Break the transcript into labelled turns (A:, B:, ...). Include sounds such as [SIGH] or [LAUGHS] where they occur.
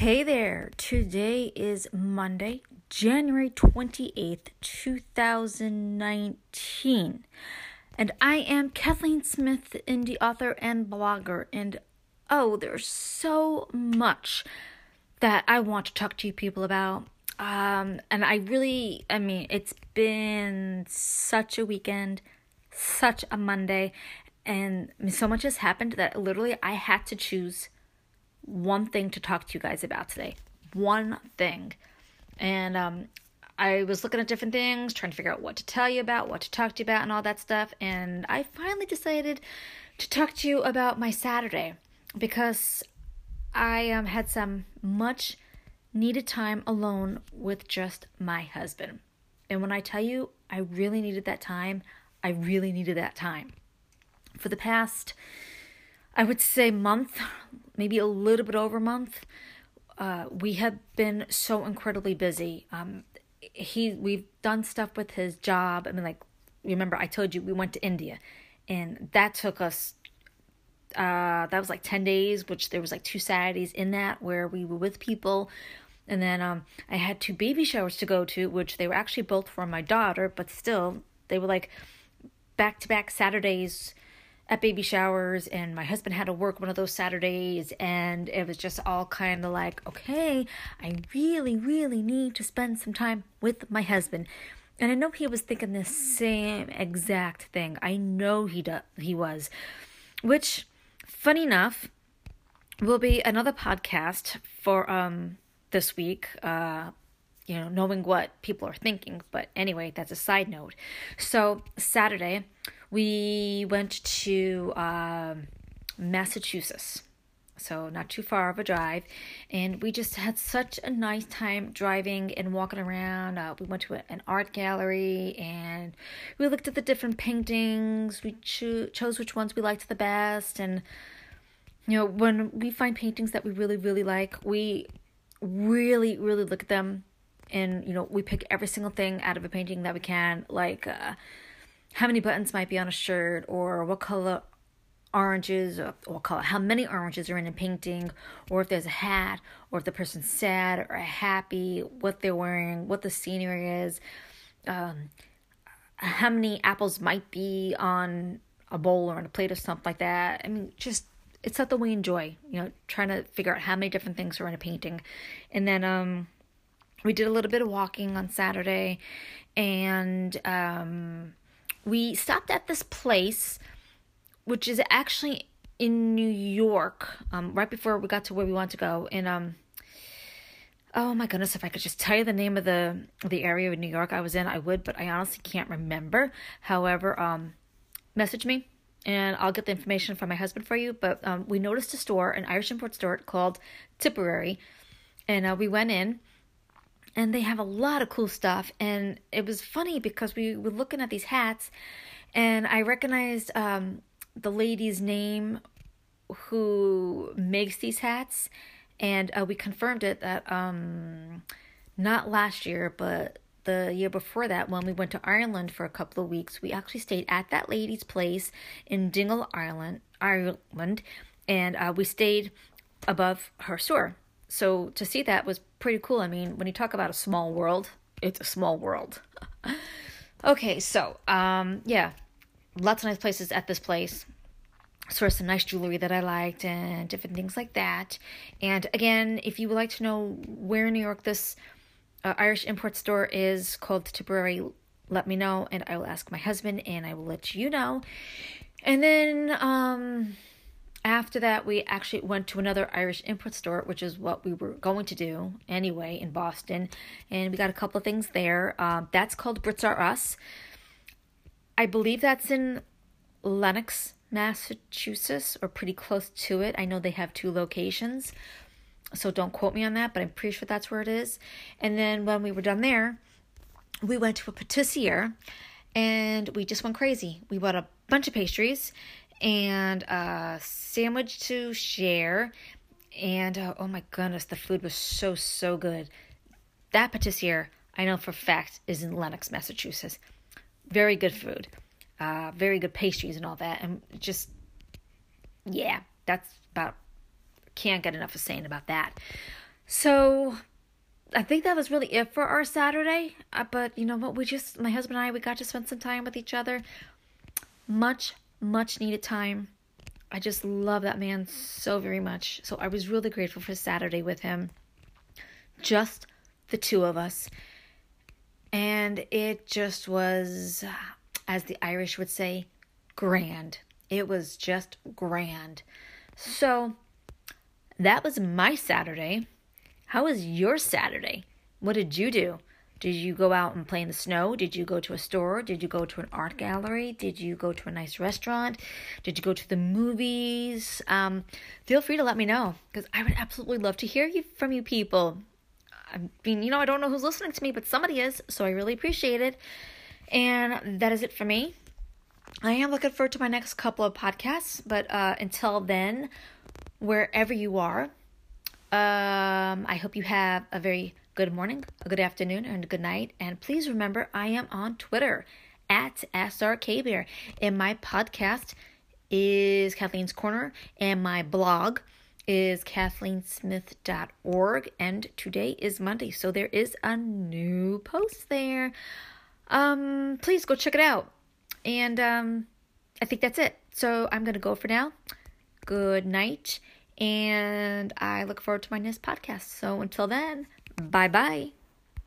A: Hey there, today is Monday, January 28th, 2019. And I am Kathleen Smith, indie author and blogger. And oh, there's so much that I want to talk to you people about. Um, and I really, I mean, it's been such a weekend, such a Monday, and so much has happened that literally I had to choose one thing to talk to you guys about today. One thing. And um, I was looking at different things, trying to figure out what to tell you about, what to talk to you about, and all that stuff. And I finally decided to talk to you about my Saturday because I um, had some much needed time alone with just my husband. And when I tell you I really needed that time, I really needed that time. For the past, I would say, month, maybe a little bit over a month. Uh, we have been so incredibly busy. Um, he we've done stuff with his job. I mean, like remember I told you we went to India, and that took us. Uh, that was like ten days, which there was like two Saturdays in that where we were with people, and then um, I had two baby showers to go to, which they were actually both for my daughter, but still they were like back to back Saturdays at baby showers and my husband had to work one of those Saturdays and it was just all kind of like okay I really really need to spend some time with my husband. And I know he was thinking the same exact thing. I know he do- he was. Which funny enough will be another podcast for um this week uh you know knowing what people are thinking. But anyway that's a side note. So Saturday we went to um, Massachusetts, so not too far of a drive, and we just had such a nice time driving and walking around. Uh, we went to an art gallery and we looked at the different paintings. We cho- chose which ones we liked the best, and you know when we find paintings that we really really like, we really really look at them. And you know we pick every single thing out of a painting that we can. Like uh, how many buttons might be on a shirt or what color oranges or what color how many oranges are in a painting or if there's a hat or if the person's sad or happy what they're wearing what the scenery is um, how many apples might be on a bowl or on a plate or something like that. I mean just it's something we enjoy you know trying to figure out how many different things are in a painting. And then um we did a little bit of walking on saturday and um we stopped at this place, which is actually in New York, um, right before we got to where we want to go. And um, oh my goodness, if I could just tell you the name of the the area of New York I was in, I would, but I honestly can't remember. However, um, message me and I'll get the information from my husband for you. But um, we noticed a store, an Irish import store called Tipperary, and uh, we went in and they have a lot of cool stuff. And it was funny because we were looking at these hats, and I recognized um, the lady's name who makes these hats, and uh, we confirmed it that um, not last year, but the year before that, when we went to Ireland for a couple of weeks, we actually stayed at that lady's place in Dingle, Ireland, Ireland, and uh, we stayed above her store. So to see that was pretty cool. I mean, when you talk about a small world, it's a small world. [LAUGHS] okay, so um, yeah, lots of nice places at this place. Saw some nice jewelry that I liked and different things like that. And again, if you would like to know where in New York this uh, Irish import store is called Tipperary, let me know and I will ask my husband and I will let you know. And then um after that, we actually went to another Irish import store, which is what we were going to do anyway in Boston. And we got a couple of things there. Um, that's called Brits Are Us. I believe that's in Lenox, Massachusetts, or pretty close to it. I know they have two locations. So don't quote me on that, but I'm pretty sure that's where it is. And then when we were done there, we went to a patissier and we just went crazy. We bought a bunch of pastries and a sandwich to share. And uh, oh my goodness, the food was so, so good. That patissier, I know for fact, is in Lenox, Massachusetts. Very good food, uh, very good pastries and all that. And just, yeah, that's about, can't get enough of saying about that. So I think that was really it for our Saturday. Uh, but you know what? We just, my husband and I, we got to spend some time with each other. Much, much needed time. I just love that man so very much. So I was really grateful for Saturday with him. Just the two of us. And it just was, as the Irish would say, grand. It was just grand. So that was my Saturday. How was your Saturday? What did you do? Did you go out and play in the snow? Did you go to a store? Did you go to an art gallery? Did you go to a nice restaurant? Did you go to the movies? Um, feel free to let me know because I would absolutely love to hear you from you people. I mean, you know, I don't know who's listening to me, but somebody is, so I really appreciate it. And that is it for me. I am looking forward to my next couple of podcasts, but uh, until then, wherever you are, um, I hope you have a very good morning, good afternoon, and good night. And please remember, I am on Twitter at SRKBear. And my podcast is Kathleen's Corner, and my blog is kathleensmith.org. And today is Monday, so there is a new post there. Um, please go check it out. And um, I think that's it. So I'm going to go for now. Good night and I look forward to my next podcast. So until then, bye bye.